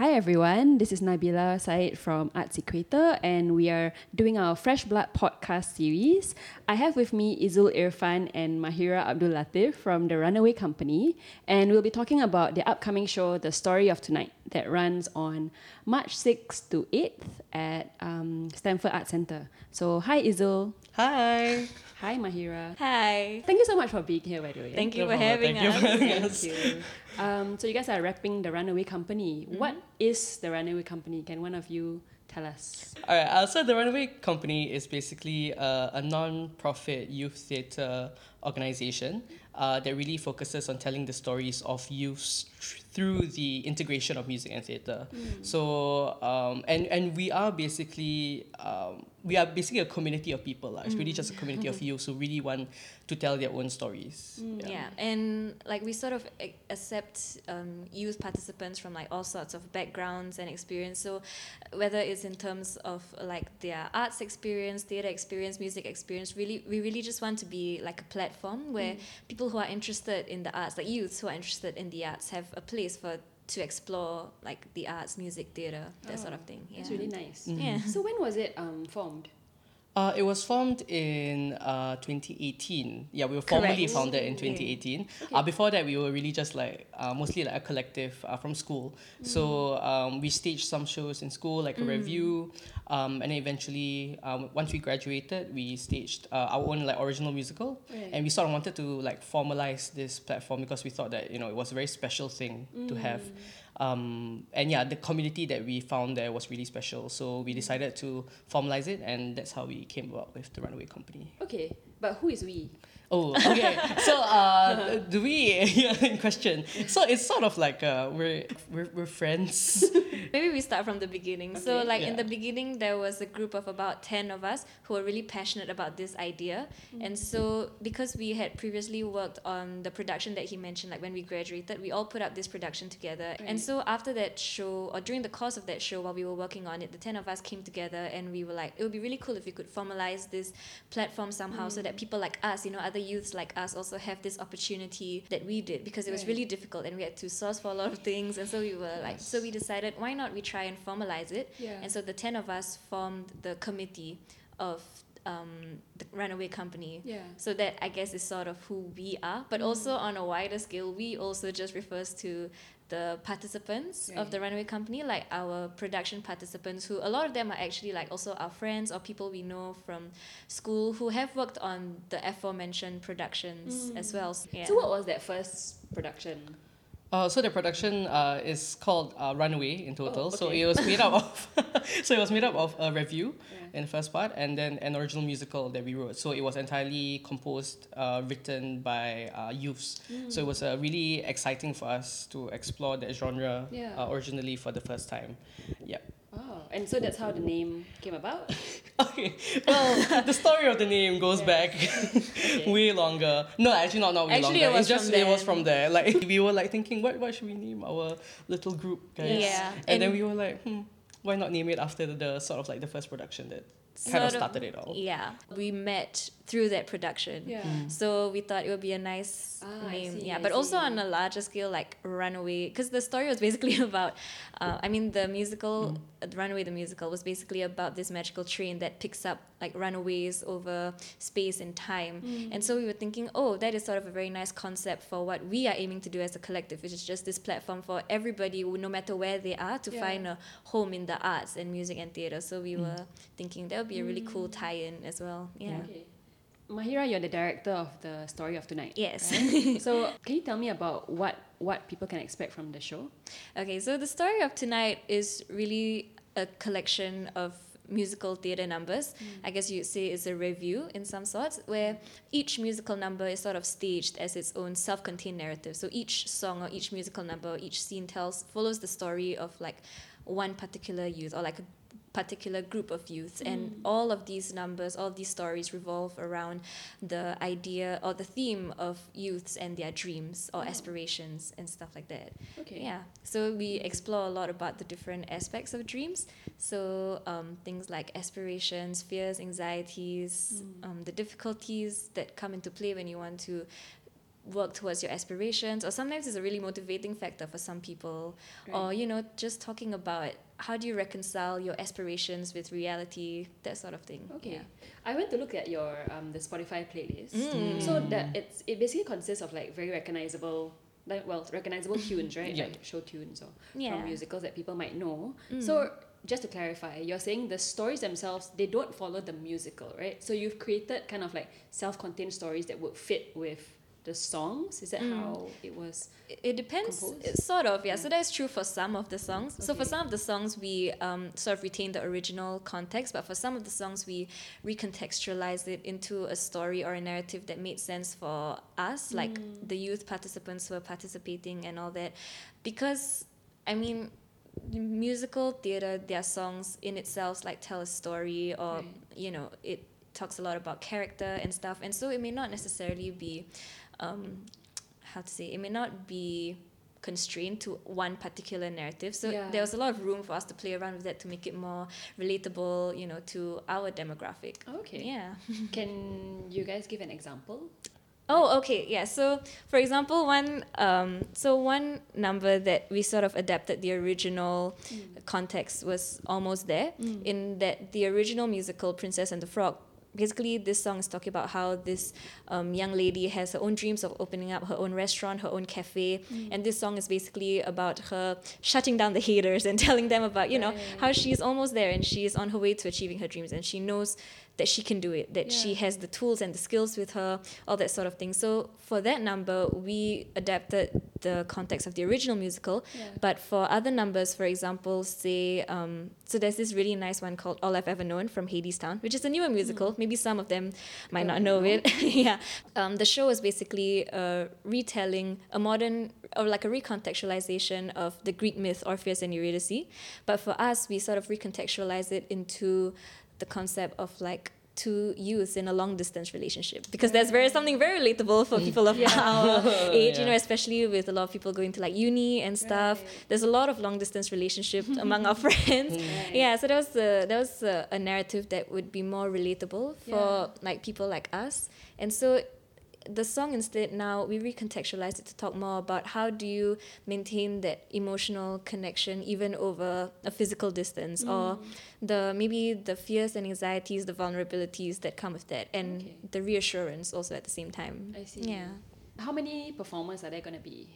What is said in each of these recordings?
Hi everyone, this is Nabila Said from Arts Equator and we are doing our Fresh Blood podcast series. I have with me Izul Irfan and Mahira Abdul Latif from the Runaway Company and we'll be talking about the upcoming show The Story of Tonight that runs on March 6th to 8th at um, Stamford Art Center. So hi Izul. Hi. Hi Mahira. Hi. Thank you so much for being here by the way. Thank you No for problem. having Thank you us. for having Thank you. Um, so you guys are repping the Runaway Company. Mm-hmm. What is the Runaway Company? Can one of you tell us? All right. Uh, so the Runaway Company is basically a, a non-profit youth theatre organization uh, that really focuses on telling the stories of youths tr- through the integration of music and theatre. So um, and and we are basically um, we are basically a community of people. lah. It's really just a community of youths who really want to tell their own stories. Yeah. and like we sort of accept um, youth participants from like all sorts of backgrounds and experience. So whether it's in terms of like their arts experience, theatre experience, music experience, really we really just want to be like a platform where people who are interested in the arts, like youths who are interested in the arts, have a place for to explore like the arts, music, theatre, that sort of thing. Yeah. That's really nice. Yeah. So when was it um, formed? Uh, it was formed in uh, 2018. Yeah, we were formally Correct. founded in 2018. Uh, before that, we were really just like uh, mostly like a collective uh, from school. So um, we staged some shows in school, like a revue, um, and then eventually, um, once we graduated, we staged uh, our own like original musical, Right. and we sort of wanted to like formalize this platform because we thought that you know it was a very special thing to have. Um, and yeah, the community that we found there was really special. So we decided to formalize it, and that's how we came about with the Runaway Company. Okay, but who is we? Oh, okay. so, uh, do we yeah, in question? So it's sort of like uh, we're we're, we're friends. Maybe we start from the beginning. So, Okay. like in the beginning, there was a group of about 10 of us who were really passionate about this idea. Mm-hmm. And so, because we had previously worked on the production that he mentioned, like when we graduated, we all put up this production together. Right. And so, after that show, or during the course of that show, while we were working on it, the 10 of us came together and we were like, it would be really cool if we could formalize this platform somehow so that mm. people like us, you know, other youths like us also have this opportunity that we did because it was Right. really difficult and we had to source for a lot of things. And so, we were like, so we decided, why not we try and formalize it? Yeah. And so the 10 of us formed the committee of um, the Runaway Company. Yeah. So that I guess is sort of who we are, but also on a wider scale, we also just refers to the participants Right. of the Runaway Company, like our production participants, who a lot of them are actually like also our friends or people we know from school who have worked on the aforementioned productions as well. Yeah. So what was that first production? Uh, so the production uh, is called uh, Runaway in total. Oh, So it was made up of so it was made up of a revue Yeah. in the first part and then an original musical that we wrote. So it was entirely composed, uh, written by uh, youths. So it was uh, really exciting for us to explore that genre Yeah. uh, originally for the first time. Yeah. And so that's how the name came about. Okay. Well, the story of the name goes Yeah. back way longer. No, actually not not way Actually, longer. it it's just from it was from there. Like we were like thinking, what what should we name our little group, guys? Yeah. And, then we were like, hmm, why not name it after the, the sort of like the first production that kind of Sort started it all. Yeah. We met through that production. Yeah. So we thought it would be a nice Ah, name, see, yeah. I But also on a larger scale, like Runaway, because the story was basically about, uh, I mean, the musical, uh, Runaway the musical was basically about this magical train that picks up like runaways over space and time. Mm. And so we were thinking, oh, that is sort of a very nice concept for what we are aiming to do as a collective, which is just this platform for everybody, no matter where they are, to Yeah. find a home in the arts and music and theatre. So we mm. were thinking that would be a really cool mm. tie-in as well. Yeah. Okay. Mahira, you're the director of the Story of Tonight. Yes. right? so can you tell me about what what people can expect from the show? Okay, so the story of tonight is really a collection of musical theatre numbers. Hmm. I guess you'd say it's a revue in some sorts, where each musical number is sort of staged as its own self-contained narrative. So each song or each musical number, or each scene tells follows the story of like one particular youth or like a particular group of youths and all of these numbers all these stories revolve around the idea or the theme of youths and their dreams or aspirations and stuff like that. Okay. yeah. So we explore a lot about the different aspects of dreams. So um, things like aspirations fears anxieties um, the difficulties that come into play when you want to work towards your aspirations or sometimes it's a really motivating factor for some people or you know just talking about how do you reconcile your aspirations with reality that sort of thing Okay. yeah. I went to look at your um the Spotify playlist. Mm. So that it's it basically consists of like very recognizable like well recognizable tunes, right? Yeah. Like show tunes or Yeah. from musicals that people might know. Mm. So just to clarify, you're saying the stories themselves they don't follow the musical, right? So you've created kind of like self-contained stories that would fit with the songs. Is that Mm. how it was? It- It depends. Composed? It's sort of, yeah. Yeah. So that's true for some of the songs. So for some of the songs, we um, sort of retain the original context, but for some of the songs, we recontextualize it into a story or a narrative that made sense for us, like Mm. the youth participants who are participating and all that. Because, I mean, musical theater, their songs in itself like tell a story or, Right. you know, it talks a lot about character and stuff. And so it may not necessarily be um, how to say it may not be constrained to one particular narrative so Yeah. there was a lot of room for us to play around with that to make it more relatable you know to our demographic Okay. yeah Can you guys give an example? oh okay yeah so for example one um so one number that we sort of adapted the original context was almost there Mm. in that the original musical Princess and the Frog basically this song is talking about how this um, young lady has her own dreams of opening up her own restaurant her own cafe Mm. and this song is basically about her shutting down the haters and telling them about you know Right. how she's almost there and she's on her way to achieving her dreams and she knows that she can do it that she has the tools and the skills with her all that sort of thing so for that number we adapted the context of the original musical Yeah. but for other numbers, for example, say, um, so there's this really nice one called All I've Ever Known from Hadestown, which is a newer musical. Maybe some of them might not know know. it. yeah. Um, the show is basically a retelling, a modern, or like a recontextualization of the Greek myth Orpheus and Eurydice. But for us, we sort of recontextualize it into the concept of like two youths in a long distance relationship because there's very mm. something very relatable for people of Yeah. our age you know especially with a lot of people going to like uni and stuff Right. there's a lot of long distance relationship among our friends Right. yeah so that was a, that was a, a narrative that would be more relatable for Yeah. like people like us and so the song instead now we recontextualize it to talk more about how do you maintain that emotional connection even over a physical distance or Mm. the maybe the fears and anxieties the vulnerabilities that come with that and Okay. the reassurance also at the same time I see. yeah How many performers are there going to be?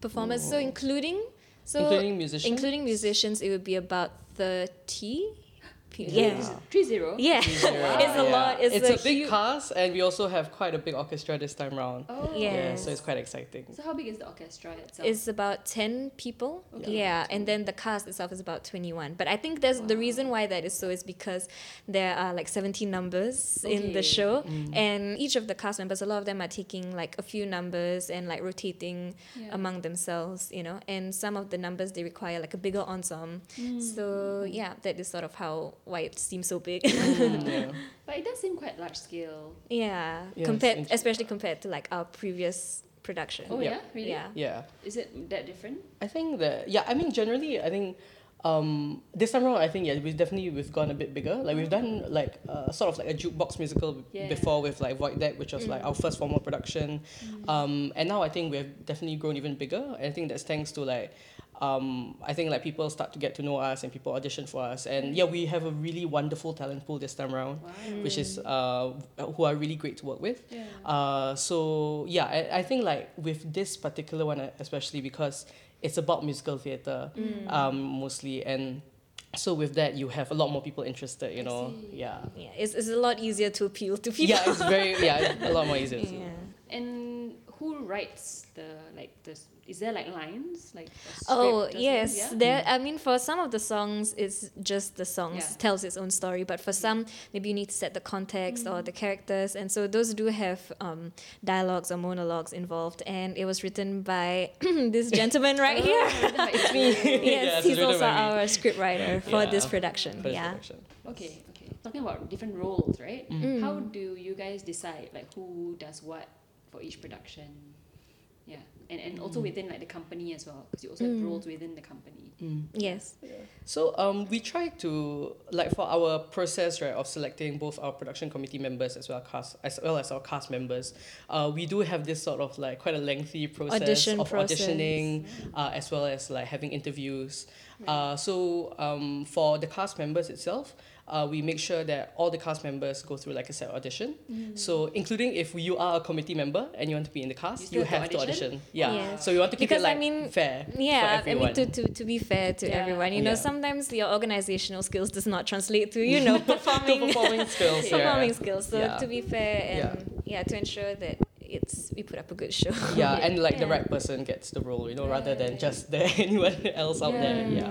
performers so including so including musicians. including musicians it would be about 30 people Yeah. yeah Three zero. yeah, Yeah. it's a Yeah. lot it's, It's, a, big huge- cast, and we also have quite a big orchestra this time round. Oh. Yeah. Yeah, so it's quite exciting. So how big is the orchestra itself? It's about 10 people. Okay. Yeah, and then the cast itself is about 21. But I think there's the reason why that is so is because there are like 17 numbers in the show. Mm. And each of the cast members, a lot of them are taking like a few numbers and like rotating Yeah. among themselves, you know. And some of the numbers they require like a bigger ensemble. Mm. So yeah, that is sort of how why it seems so big. Mm, yeah. But it does seem quite large scale. yeah, Yes, compared int- especially compared to like our previous production. Oh Yeah. yeah, really? Yeah. Yeah. Is it that different? I think that yeah, I mean generally I think um this time around I think yeah we've definitely we've gone a bit bigger. Like we've done like uh, sort of like a jukebox musical Yeah. before with like Void Deck, which was like Mm. our first formal production. Mm. Um and now I think we've definitely grown even bigger. And I think that's thanks to like um I think like people start to get to know us and people audition for us. And yeah, we have a really wonderful talent pool this time around, Wow. which is uh who are really great to work with. Yeah. Uh, so yeah, I, I think like with this particular one, uh, especially because it's about musical theatre, Mm. um, mostly, and so with that you have a lot more people interested. You know, yeah, Yeah, it's, it's a lot easier to appeal to people. yeah, it's very yeah, a lot more easier. Yeah. And who writes the like the? Is there like lines like? Oh script or yes, something? there. I mean, for some of the songs, it's just the songs Yeah. tells its own story. But for some, maybe you need to set the context or Mm. the characters, and so those do have um, dialogues or monologues involved. And it was written by this gentleman right Oh, here. It's me. yes, Yeah, he's also our script writer for this Yeah. production. First yeah. production. Okay, okay. Talking about different roles, right? Mm. How do you guys decide like who does what for each production? Yeah, and and also Mm. within like the company as well, because you also have Mm. roles within the company. Mm. Yes. So um, we try to like for our process right of selecting both our production committee members as well as cast as well as our cast members, uh, we do have this sort of like quite a lengthy process Audition of process. auditioning, uh, as well as like having interviews. Uh, so um, for the cast members itself, uh, we make sure that all the cast members go through like a set audition. So including if you are a committee member and you want to be in the cast, still you, have to audition? audition. Yeah. Yes. So you want to keep Because, it I like mean, fair. Yeah, I mean to, to, to be fair to Yeah. everyone, you know, Yeah. sometimes your organizational skills does not translate to, you know, to performing performing skills. yeah. performing skills. So Yeah. to be fair and yeah. to ensure that it's we put up a good show. yeah, and like the right person gets the role, you know, rather than just the anyone else out there. Yeah. Yeah.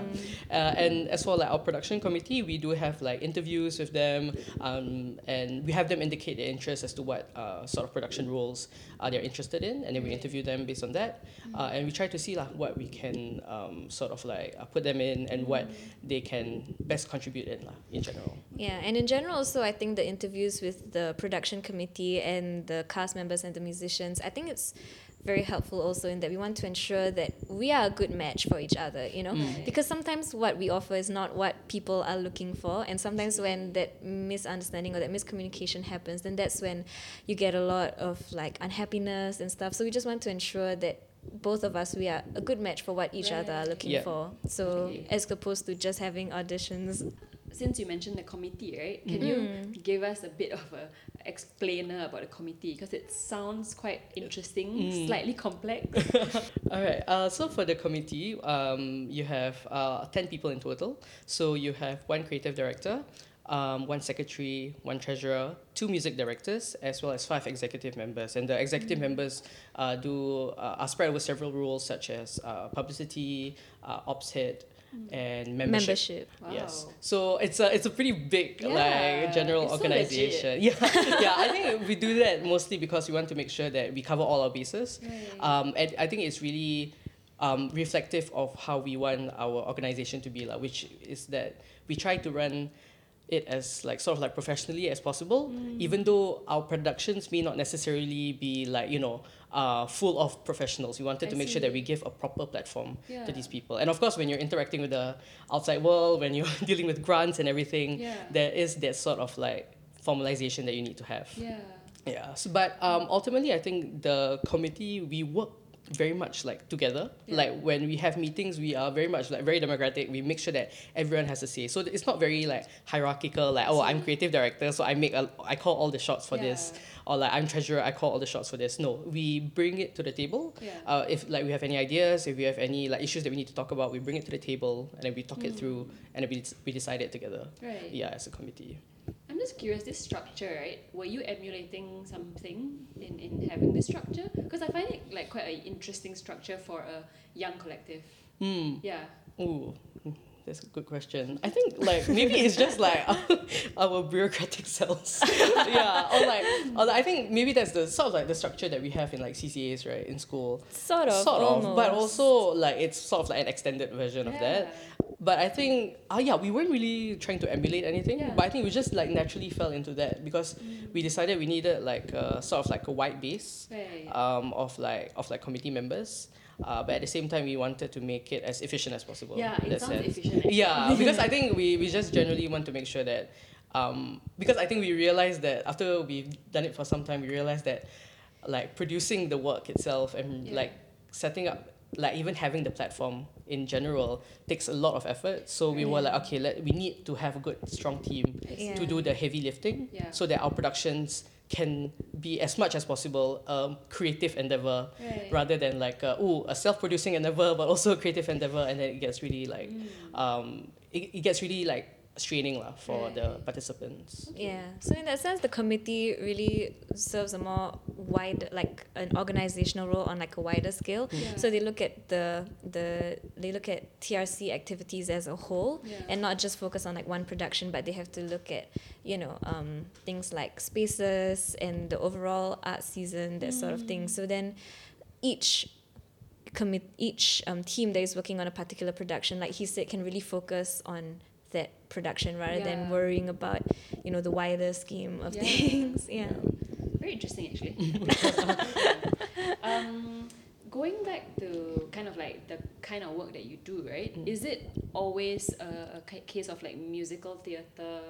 Uh, and as for like our production committee, we do have like interviews with them, um, and we have them indicate their interest as to what uh, sort of production roles uh, they're interested in, and then we interview them based on that, uh, and we try to see like what we can um, sort of like uh, put them in and what they can best contribute in lah, in general. Yeah, and in general, also, I think the interviews with the production committee and the cast members and the musicians, I think it's very helpful also in that we want to ensure that we are a good match for each other, you know? Mm. Because sometimes what we offer is not what people are looking for, and sometimes when that misunderstanding or that miscommunication happens, then that's when you get a lot of like unhappiness and stuff. So we just want to ensure that both of us we are a good match for what each other are looking Yeah. for. So as opposed to just having auditions Since you mentioned the committee, right? Can Mm. you give us a bit of a explainer about the committee because it sounds quite interesting, Mm. slightly complex. All right. Uh, so for the committee, um, you have uh, 10 people in total. So you have one creative director, um, one secretary, one treasurer, two music directors, as well as five executive members. And the executive members uh, do uh, are spread over several roles such as uh, publicity, uh, ops head, and membership. membership. Wow. Yes. So it's a it's a pretty big Yeah, like general it's so organization. yeah. yeah. I think we do that mostly because we want to make sure that we cover all our bases. Right. Um, and I think it's really um, reflective of how we want our organization to be like, which is that we try to run it as like sort of like professionally as possible, Mm. even though our productions may not necessarily be like you know uh, full of professionals. We wanted I to make sure that we give a proper platform Yeah. to these people. And of course, when you're interacting with the outside world, when you're dealing with grants and everything, Yeah. there is that sort of like formalization that you need to have. Yeah. Yeah. So, but um, ultimately, I think the committee we work very much like together. Yeah. Like when we have meetings, we are very much like very democratic. We make sure that everyone has a say. So it's not very like hierarchical. Like oh, I'm creative director, so I make a, I call all the shots for this. Or like I'm treasurer, I call all the shots for this. No, we bring it to the table. Yeah. Uh, if like we have any ideas, if we have any like issues that we need to talk about, we bring it to the table and then we talk it through and then we, we decide it together. Right. Yeah, as a committee. I'm just curious, this structure, right? Were you emulating something in, in having this structure? Because I find it like quite an interesting structure for a young collective. Hmm. Yeah. Ooh, that's a good question. I think like maybe it's just like our bureaucratic cells. yeah, or like, or like, I think maybe that's the sort of like the structure that we have in like CCAs, right, in school. Sort of. sort of, but also like it's sort of like an extended version of that. But I think, ah, yeah, we weren't really trying to emulate anything. Yeah. But I think we just like naturally fell into that because we decided we needed like a, sort of like a wide base Right. um, of like of like committee members. Uh, but at the same time, we wanted to make it as efficient as possible. yeah, it sounds sense. efficient. actually. Yeah, because I think we, we just generally want to make sure that, um, because I think we realized that after we've done it for some time, we realized that, like producing the work itself and Yeah. like setting up, like even having the platform in general takes a lot of effort. So we were like, okay, let we need to have a good strong team Yeah. to do the heavy lifting, Yeah. so that our productions can be as much as possible a creative endeavor Right. rather than like uh, ooh, a self-producing endeavor but also a creative endeavor and then it gets really like Mm. um it, it gets really like straining lah for the Right. participants Yeah. So in that sense, the committee really serves a more wide, like an organizational role on like a wider scale. Yeah. So they look at the the they look at TRC activities as a whole, Yeah. and not just focus on like one production, but they have to look at you know um, things like spaces and the overall art season, that sort of thing. So then each commit each um, team that is working on a particular production, like he said, can really focus on that production rather than worrying about you know the wider scheme of Yeah. things. Yeah. Very interesting, actually. um, going back to kind of like the kind of work that you do, right? Mm. Is it always a, a case of like musical theatre?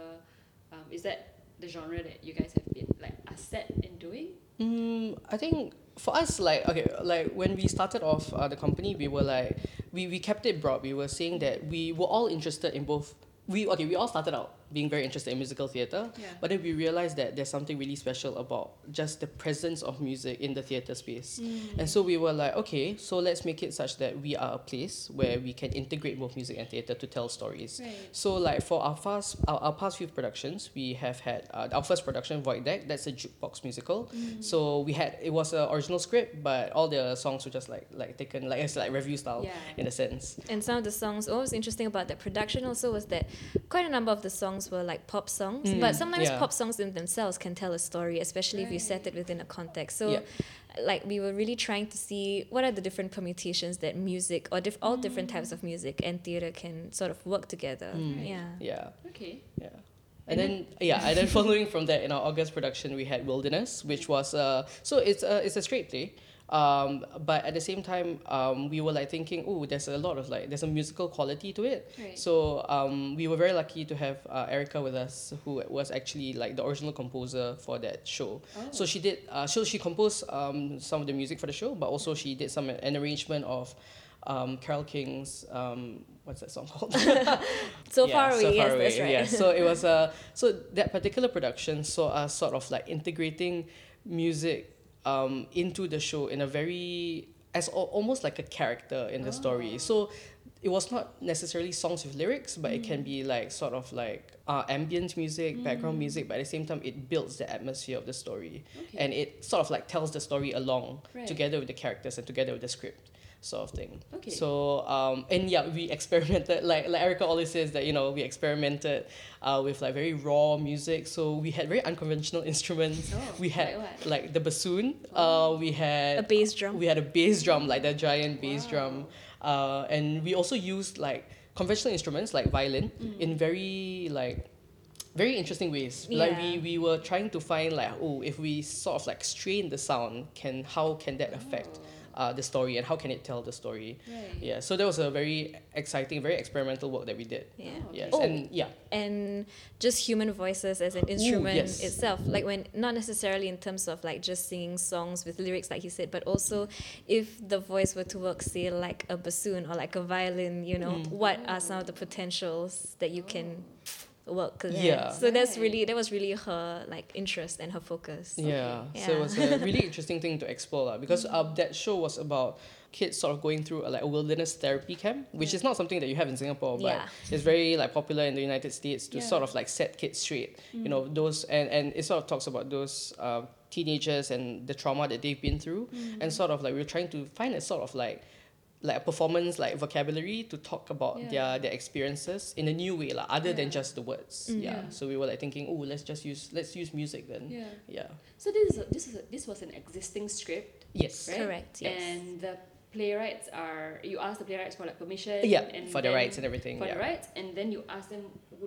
Um, is that the genre that you guys have been like are set in doing? Mm, I think for us, like okay, like when we started off uh, the company, we were like we, we kept it broad. We were saying that we were all interested in both. We okay, we all started out being very interested in musical theatre, Yeah. but then we realized that there's something really special about just the presence of music in the theatre space. And so we were like, okay, so let's make it such that we are a place where we can integrate both music and theatre to tell stories. Right. So like for our past our, our past few productions, we have had uh, our first production Void Deck. That's a jukebox musical. So we had it was an original script, but all the songs were just like like taken like it's like revue style Yeah. in a sense. And some of the songs, what was interesting about that production also was that quite a number of the songs were like pop songs, Mm, but sometimes yeah. pop songs in themselves can tell a story, especially if you set it within a context. So, Yeah. like, we were really trying to see what are the different permutations that music or diff- all different types of music and theatre can sort of work together. Mm. Yeah. Yeah. Okay. Yeah. And then yeah, and then following from that in our August production we had Wilderness, which was uh so it's a it's a straight play. Um, but at the same time, um, we were like thinking, oh, there's a lot of like there's a musical quality to it. Right. So um, we were very lucky to have uh, Erica with us, who was actually like the original composer for that show. Oh. So she did. Uh, so she composed um, some of the music for the show, but also she did some an arrangement of um, Carole King's um, what's that song called? So Yeah, far away, so yes, far that's away, right. Yeah. So it was uh, so that particular production saw us sort of like integrating music um, into the show in a very as al- almost like a character in the story. So it was not necessarily songs with lyrics, but it can be like sort of like uh, ambient music, background music, but at the same time it builds the atmosphere of the story, Okay. and it sort of like tells the story along Right. together with the characters and together with the script. Sort of thing. Okay. So um, and yeah, we experimented like like Erica always says that you know we experimented uh, with like very raw music. So we had very unconventional instruments. Oh, we had like like the bassoon. Uh, we had A bass drum. we had a bass drum, like the giant bass Wow. drum. Uh, and we also used like conventional instruments like violin Mm. in very like very interesting ways. Like we, we were trying to find like oh if we sort of like strain the sound, can how can that affect uh, the story and how can it tell the story? Right. Yeah, so that was a very exciting, very experimental work that we did. Yeah. Oh, Yes, Oh. and yeah, and just human voices as an instrument yes. itself like when not necessarily in terms of like just singing songs with lyrics like he said but also if the voice were to work say like a bassoon or like a violin you know Mm. what are some of the potentials that you can work there Yeah. so that's really that was really her like interest and her focus Yeah. Okay. So it was a really interesting thing to explore lah, because uh, that show was about kids sort of going through a, like a wilderness therapy camp, which is not something that you have in Singapore, but Yeah. it's very like popular in the United States to Yeah. sort of like set kids straight. You know those and and it sort of talks about those uh, teenagers and the trauma that they've been through, and sort of like we're trying to find a sort of like like a performance like vocabulary to talk about Yeah. their their experiences in a new way like, other than just the words Mm. yeah. Yeah. so we were like thinking oh let's just use let's use music then Yeah. yeah So this is a, this is a, this was an existing script, yes right? Correct, yes. And the playwrights are you ask the playwrights for like permission. yeah and for the rights and everything For yeah the rights, and then you ask them.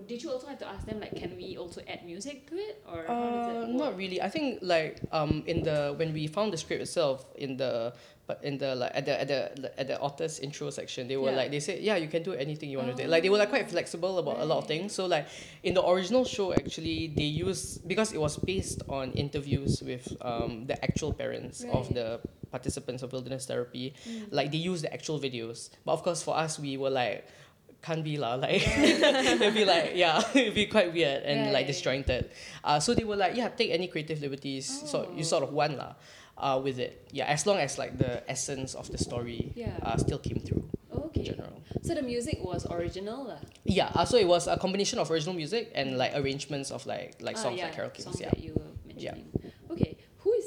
Did you also have to ask them like, can we also add music to it, or Uh, not really. I think like um in the when we found the script itself in the but in the like at the at the at the author's intro section they were Yeah. like they said yeah you can do anything you want to do like they were like quite flexible about a lot of things so like in the original show actually they used because it was based on interviews with um the actual parents of the participants of wilderness therapy Mm. like they use the actual videos but of course for us we were like can't be lah like it'd be like yeah it'd be quite weird and like disjointed uh, so they were like yeah take any creative liberties so you sort of want lah uh, with it yeah as long as like the essence of the story Yeah. uh, still came through in Okay. general So the music was original, lah. yeah uh, so it was a combination of original music and like arrangements of like like Ah, songs yeah, like Carole King's songs yeah that you were mentioning. Okay.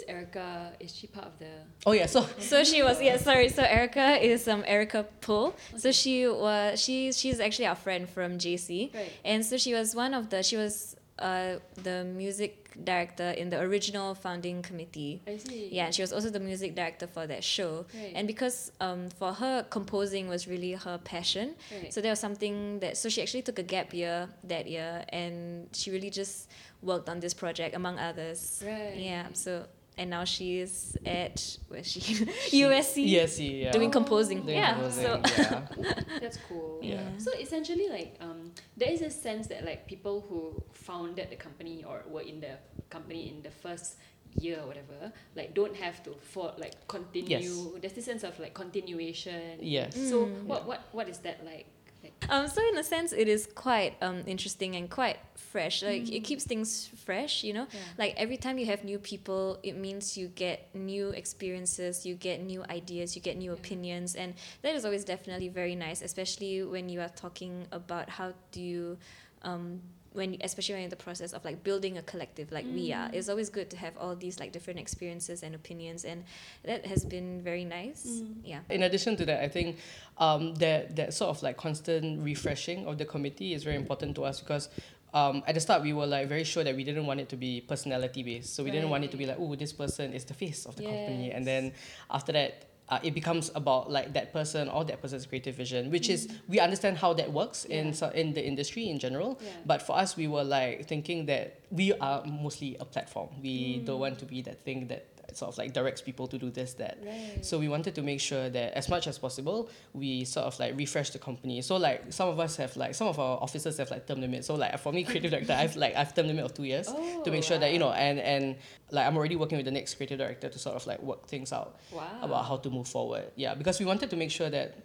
Erica? Is she part of the? oh yeah so So she was yeah sorry so Erica is um Erica Poole so she was she she's actually our friend from JC Right. and so she was one of the she was uh the music director in the original founding committee I see. yeah and she was also the music director for that show Right. and because um for her composing was really her passion Right. so there was something that so she actually took a gap year that year and she really just worked on this project among others Right. yeah so and now she is at where is she USC ESC, yeah. doing composing. Doing yeah, composing, so yeah. That's cool. Yeah. So essentially, like, um, there is a sense that like people who founded the company or were in the company in the first year or whatever, like, don't have to for like continue. Yes. There's this sense of like continuation. Yes. So Mm. what what what is that like? Um, so in a sense, it is quite um, interesting and quite fresh. Like it Mm. keeps things fresh, you know. Yeah. Like every time you have new people, it means you get new experiences, you get new ideas, you get new Yeah. opinions, and that is always definitely very nice, especially when you are talking about how do you. Um, when especially when you're in the process of like building a collective like we are Mm. it's always good to have all these like different experiences and opinions and that has been very nice Mm. yeah In addition to that, I think um, that that sort of like constant refreshing of the committee is very important to us because um, at the start we were like very sure that we didn't want it to be personality based. So we didn't want it to be like, oh, this person is the face of the company, and then after that. Uh, it becomes about like that person or that person's creative vision, which is we understand how that works in so, in the industry in general. Yeah. But for us, we were like thinking that we are mostly a platform. We don't want to be that thing that sort of like directs people to do this, that. right. So we wanted to make sure that as much as possible, we sort of like refresh the company. So like some of us have like some of our officers have like term limits. So like for me, creative director, I've like I've term limit of two years Oh, to make sure that you know and and like I'm already working with the next creative director to sort of like work things out Wow. about how to move forward. Yeah, because we wanted to make sure that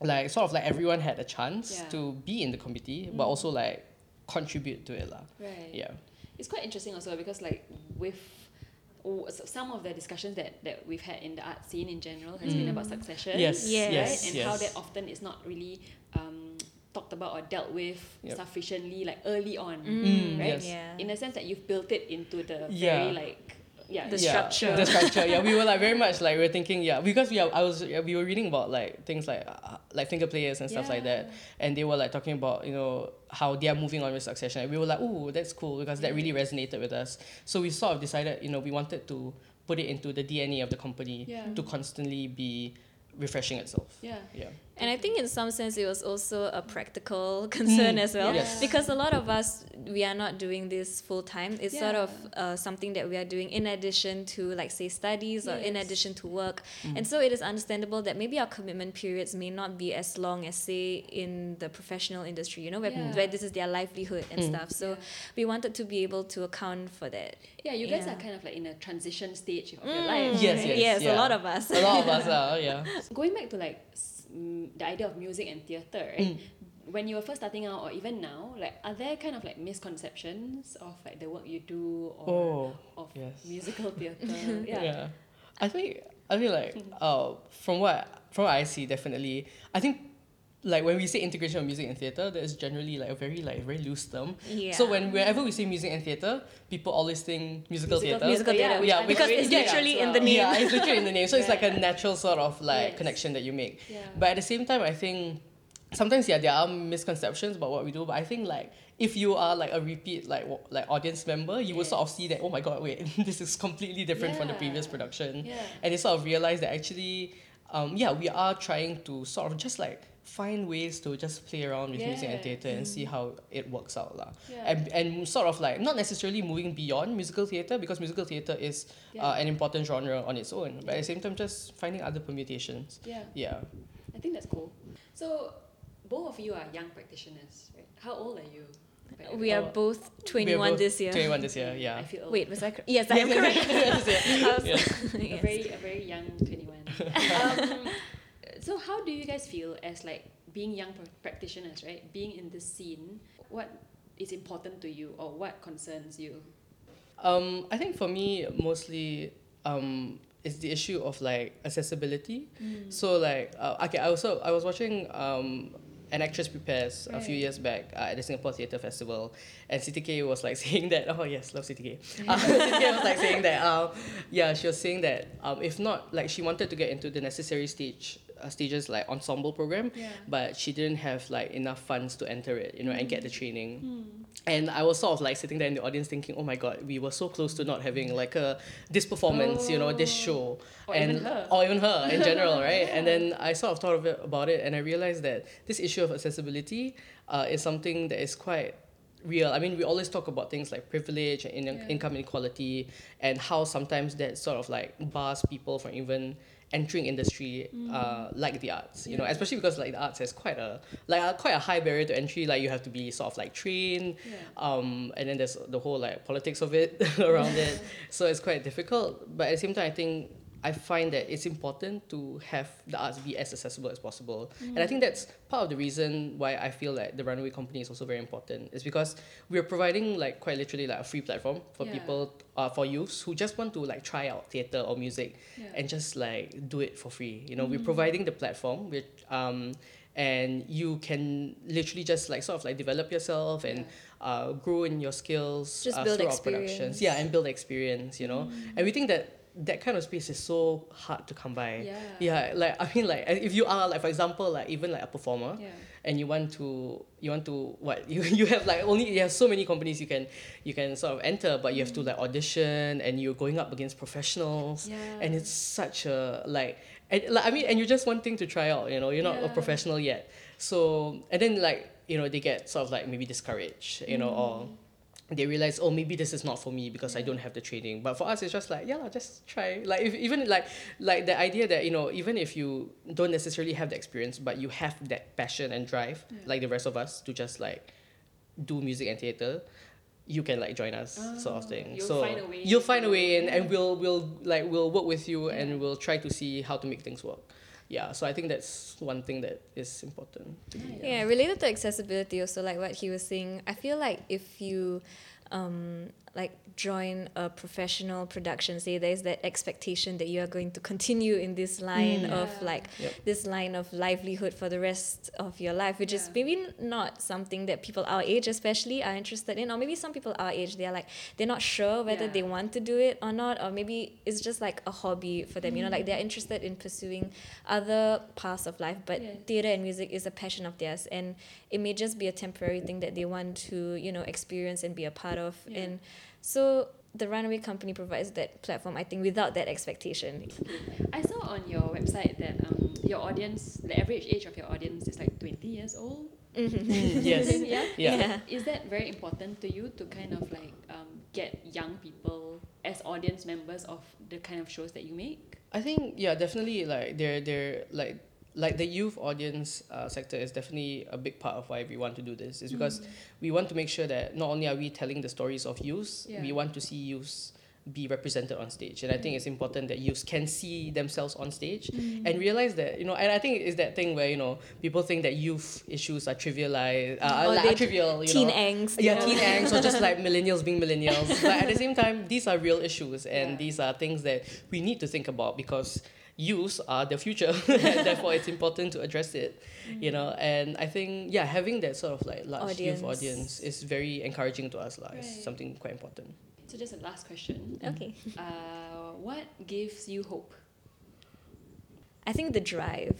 like sort of like everyone had a chance Yeah. to be in the committee, but Mm. also like contribute to it lah. Right. Yeah. It's quite interesting also because like with some of the discussions that, that we've had in the art scene in general has been Mm. about succession. Yes. Yes. Right? And yes. how that often is not really um, talked about or dealt with Yep. sufficiently like early on. Mm, right? yes. yeah In a sense that you've built it into the Yeah. very like yeah The yeah, structure. The structure. Yeah, we were like very much like we were thinking. Yeah, because we are, I was yeah, we were reading about like things like uh, like finger players and stuff like that, and they were like talking about you know how they are moving on with succession. And we were like, oh, that's cool because that really resonated with us. So we sort of decided, you know, we wanted to put it into the DNA of the company Yeah. to constantly be refreshing itself. Yeah. Yeah. And I think in some sense it was also a practical concern Mm, as well. yes. Because a lot of us, we are not doing this full time. It's sort of uh, something that we are doing in addition to, like, say, studies or in addition to work. Mm. And so it is understandable that maybe our commitment periods may not be as long as, say, in the professional industry, you know, where, Yeah. where this is their livelihood and Mm. stuff. So Yeah. we wanted to be able to account for that. Yeah, you guys Yeah. are kind of like in a transition stage of your Mm. life. Yes, yes, yes, yeah. a lot of us. A lot of us are. Yeah. Going back to like mm, the idea of music and theatre, right? Mm. When you were first starting out, or even now, like, are there kind of like misconceptions of like the work you do or Oh. of yes. musical theatre? yeah. yeah. I think I feel like uh from what from what I see definitely I think like when we say integration of music and theatre, that is generally like a very like very loose term. Yeah. So when whenever we say music and theatre, people always think musical, Musical theatre. Musical Yeah, theatre, which yeah, I'm because it's into literally as in the name. Yeah, it's literally in the name. So it's like a natural sort of like Yes. connection that you make. Yeah. But at the same time, I think sometimes yeah there are misconceptions about what we do. But I think like if you are like a repeat like wa- like audience member, you will sort of see that oh my god wait this is completely different from the previous production, Yeah. and they sort of realize that actually, um, yeah we are trying to sort of just like find ways to just play around with music and theatre and see how it works out lah. Yeah. And, and sort of like not necessarily moving beyond musical theatre because musical theatre is Yeah. uh, an important genre on its own, but at the same time just finding other permutations. yeah. Yeah. I think that's cool. So, both of you are young practitioners, right? How old are you? we are both We're 21 both this year. 21 this year, I yeah. feel old. Wait, was I? Cor- yes, I am correct. I was- Yeah. a very a very young 21 um, so how do you guys feel as like being young pra- practitioners right? Being in this scene what is important to you or what concerns you? Um, I think for me, mostly um, it's the issue of like accessibility. So like, uh, okay, I also I was watching um, an actress prepares a few years back uh, at the Singapore Theatre Festival, and Siti K was like saying that oh yes, love Siti K. Uh, Siti K was like saying that um, yeah, she was saying that um, if not like she wanted to get into the necessary stage uh, stages like ensemble program, yeah but she didn't have like enough funds to enter it, you know, and get the training. Hmm. And I was sort of like sitting there in the audience thinking, oh my god, we were so close to not having like a this performance, you know, this show, or and even her or even her in general, right? And then I sort of thought of it, about it, and I realized that this issue of accessibility uh, is something that is quite real. I mean, we always talk about things like privilege and in- Yeah. income inequality, and how sometimes that sort of like bars people from even entering industry uh, like the arts. You know, especially because like the arts has quite a like a, quite a high barrier to entry. Like you have to be sort of like trained, Yeah. um, and then there's the whole like politics of it around it. So it's quite difficult. But at the same time, I think I find that it's important to have the arts be as accessible as possible. And I think that's part of the reason why I feel like the Runaway Company is also very important. Is because we're providing like quite literally like a free platform for Yeah. people, uh, for youths who just want to like try out theatre or music Yeah. and just like do it for free. You know, we're providing the platform which um and you can literally just like sort of like develop yourself and uh, grow in your skills Just uh, build through our productions. Yeah, and build experience, you know. And we think that that kind of space is so hard to come by. Yeah. Yeah, like I mean like if you are like for example like even like a performer Yeah. and you want to you want to what you, you have like only you have so many companies you can you can sort of enter but you have to mm. like audition and you're going up against professionals Yeah. and it's such a like and like I mean and you're just wanting to try out you know you're not a professional yet so and then like you know they get sort of like maybe discouraged you know mm. or they realize oh maybe this is not for me because I don't have the training. But for us it's just like yeah just try. Like if, even like like the idea that you know even if you don't necessarily have the experience but you have that passion and drive Yeah. like the rest of us to just like do music and theater you can like join us ah, sort of Oh, thing. you'll so find a way you'll find a way and, and we'll we'll like we'll work with you Yeah. and we'll try to see how to make things work yeah so I think that's one thing that is important to be, Nice. Yeah, related to accessibility, also like what he was saying, I feel like if you um, like join a professional production, say there's that expectation that you are going to continue in this line Mm. of Yeah. like Yep. this line of livelihood for the rest of your life, which is maybe not something that people our age especially are interested in, or maybe some people our age they're like they're not sure whether Yeah. they want to do it or not, or maybe it's just like a hobby for them. You know, like Mm. they're interested in pursuing other paths of life, but Yeah. theater and music is a passion of theirs, and it may just be a temporary thing that they want to you know experience and be a part of, Yeah. and so the Runaway Company provides that platform. I think without that expectation. I saw on your website that um, your audience, the average age of your audience is like 20 years old. Mhm. yes yeah? Yeah. Yeah. Is that very important to you to kind of like um, get young people as audience members of the kind of shows that you make? I think yeah, definitely like they're they're like like the youth audience uh, sector is definitely a big part of why we want to do this. Is because we want to make sure that not only are we telling the stories of youth Yeah. we want to see youth be represented on stage. And I think it's important that youths can see themselves on stage and realize that, you know, and I think it's that thing where, you know, people think that youth issues are trivialized, uh, Or like, are trivial, you Teen know. angst. Yeah, you teen angst or just like millennials being millennials. but at the same time, these are real issues and Yeah. these are things that we need to think about because youths are the future. and therefore, it's important to address it, you know. And I think, yeah, having that sort of like large youth Audience. audience is very encouraging to us. lah. It's something quite important. So just a last question. Okay. Uh, what gives you hope? I think the drive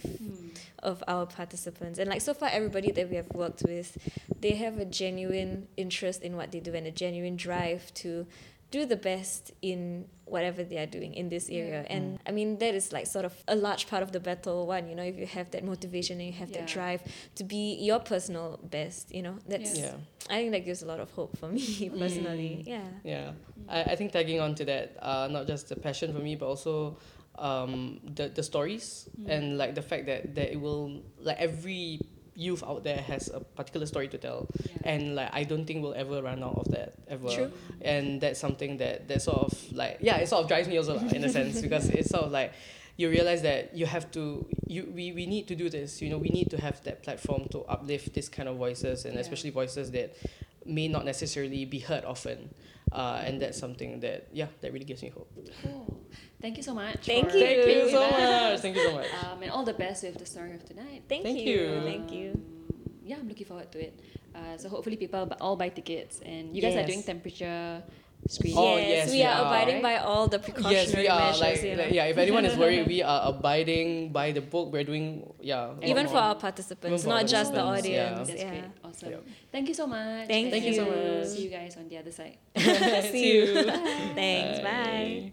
of our participants and like so far everybody that we have worked with they have a genuine interest in what they do and a genuine drive to do the best in whatever they are doing in this area Yeah. and i mean that is like sort of a large part of the battle one you know if you have that motivation and you have Yeah. that drive to be your personal best you know that's Yeah. i think that gives a lot of hope for me personally yeah Yeah, I, I think tagging on to that, uh, not just the passion for me, but also um, the, the stories Mm. and like the fact that, that it will, like every youth out there has a particular story to tell. Yeah. And like I don't think we'll ever run out of that ever. True. And that's something that, that sort of like, yeah, it sort of drives me also in a sense because it's sort of like, you realize that you have to you we, we need to do this you know we need to have that platform to uplift this kind of voices and Yeah. especially voices that may not necessarily be heard often uh, and that's something that yeah that really gives me hope Cool. Thank you so much. Thank you. thank you being so much thank you so much Um, and all the best with the story of tonight. thank, Thank you. you. thank you Um, yeah, I'm looking forward to it. Uh, so hopefully people all buy tickets and you guys are doing temperature screening. Oh, yes, yes, we we are are. abiding by all the precautionary yes we are measures like, you know. like yeah if anyone is worried we are abiding by the book we're doing yeah even for our participants, for not our just the participants, yeah. audience. That's Yeah. great. Awesome. Yep. Thank you so much. Thank Thank you so much. See you guys on the other side. See you. Thanks. Bye. Bye.